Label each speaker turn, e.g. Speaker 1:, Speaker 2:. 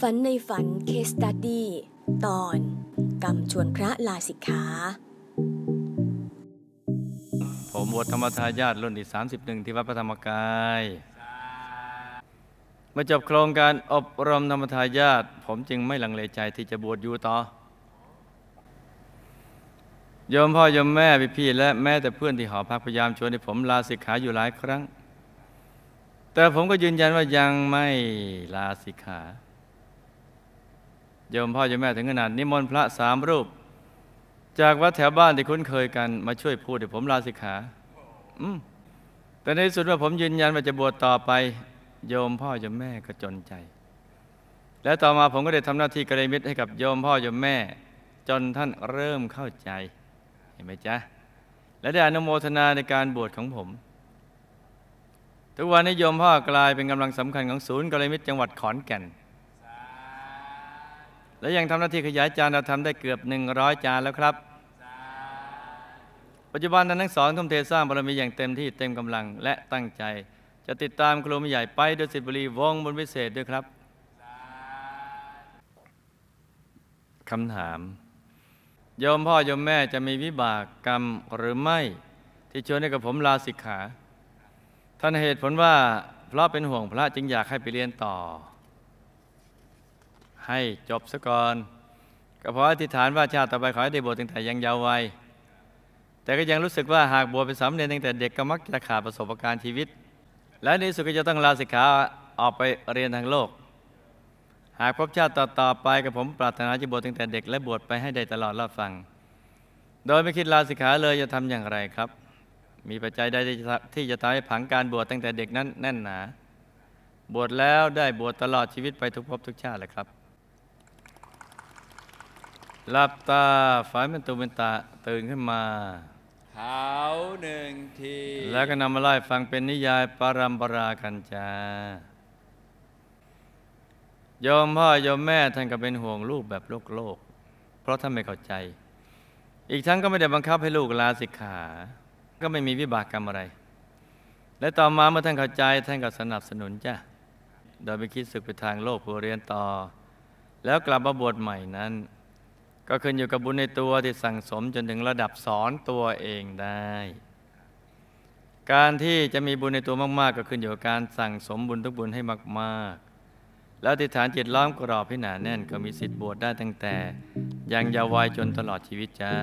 Speaker 1: ฝันในฝันเคสตัดดี้ตอน กรรมชวนพระลาสิกขา
Speaker 2: ผมบวชธรรมทายาทรุ่นที่ 31 ที่วัดพระธรรมกายมื่อจบโครงการอบรมธรรมทายาทผมจึงไม่ลังเลใจที่จะบวชอยู่ต่อ โยมพ่อโยมแม่พี่พี่และแม่แต่เพื่อนที่หอพักพยายามชวนให้ผมลาสิกขาอยู่หลายครั้ง แต่ผมก็ยืนยันว่ายังไม่ลาสิกขา โยมพ่อโยมแม่ถึงขนาดนิมนต์พระสามรูป จากวัดแถวบ้านที่คุ้นเคยกันมาช่วยพูดให้ผมลาสิกขาอืมแต่ในที่สุดว่าผมยืนยันว่าจะบวชต่อไป โยมพ่อโยมแม่ก็จนใจ และต่อมาผมก็ได้ทำหน้าที่กระมิตรให้กับโยมพ่อโยมแม่ จนท่านเริ่มเข้าใจ เห็นไหมจ๊ะ และได้อนุโมทนาในการบวชของผม ทุกวันนี้โยมพ่อกลายเป็นกำลังสำคัญของศูนย์กระมิตรจังหวัดขอนแก่น และยังทำหน้าที่ขยายจานเราทำได้เกือบ 100 จานแล้วครับ ปัจจุบันท่านทั้งสองทุ่มเทสร้างบารมีอย่างเต็มที่เต็มกำลังและตั้งใจ จะติดตามครูมิใหญ่ไปโดยสิทธิบุรีวงบนวิเศษด้วยครับคำถาม โยมพ่อโยมแม่จะมีวิบากกรรมหรือไม่ ที่ชวนให้กับผมลาสิกขา ท่านเหตุผลว่าเพราะเป็นห่วงพระจึงอยากให้ไปเรียนต่อ ให้จบซะก่อน ก็เพราะอธิษฐานว่าชาติต่อไปขอให้ได้บวชตั้งแต่ยังเยาว์วัยแต่ก็ยังรู้สึกว่าหากบวชเป็นสามเณรตั้งแต่เด็กก็มักจะขาดประสบการณ์ชีวิต และในที่สุดก็จะต้องลาสิกขาออกไปเรียนทางโลก หากพบชาติต่อๆไปกับผมปรารถนาจะบวชตั้งแต่เด็ก และบวชไปให้ได้ตลอดรอดฟัง โดยไม่คิดลาสิกขาเลยจะทำอย่างไรครับ มีปัจจัยใดที่จะทำให้ผังการบวชตั้งแต่เด็กนั้นแน่นหนา บวชแล้วได้บวชตลอดชีวิตไปทุกภพทุกชาติเลยครับ หลับตาฝันเป็นตุเป็นตาตื่นขึ้นมา
Speaker 3: เขาหนึ่งที
Speaker 2: แล้วก็นำมาไล่ฟังเป็นนิยายปรัมปรากันจาโยมพ่อโยมแม่ท่านก็เป็นห่วงลูกแบบโลกโลก เพราะท่านไม่เข้าใจ อีกทั้งก็ไม่ได้บังคับให้ลูกลาสิกขา ก็ไม่มีวิบากกรรมอะไร และต่อมาเมื่อท่านเข้าใจท่านก็สนับสนุนจ้ะโดยไปคิดศึกไปทางโลกเพื่อเรียนต่อ แล้วกลับมาบวชใหม่นั้น ก็ขึ้นอยู่กับบุญในตัวที่สั่งสมจนถึงระดับสอนตัวเองได้ การที่จะมีบุญในตัวมาก ๆ ก็ขึ้นอยู่กับการสั่งสมบุญทุกบุญให้มาก ๆ แล้วติฐานจิตล้อมกรอบให้หนาแน่นก็มีสิทธิ์บวชได้ตั้งแต่ ยังเยาว์วัยจนตลอดชีวิตจ้า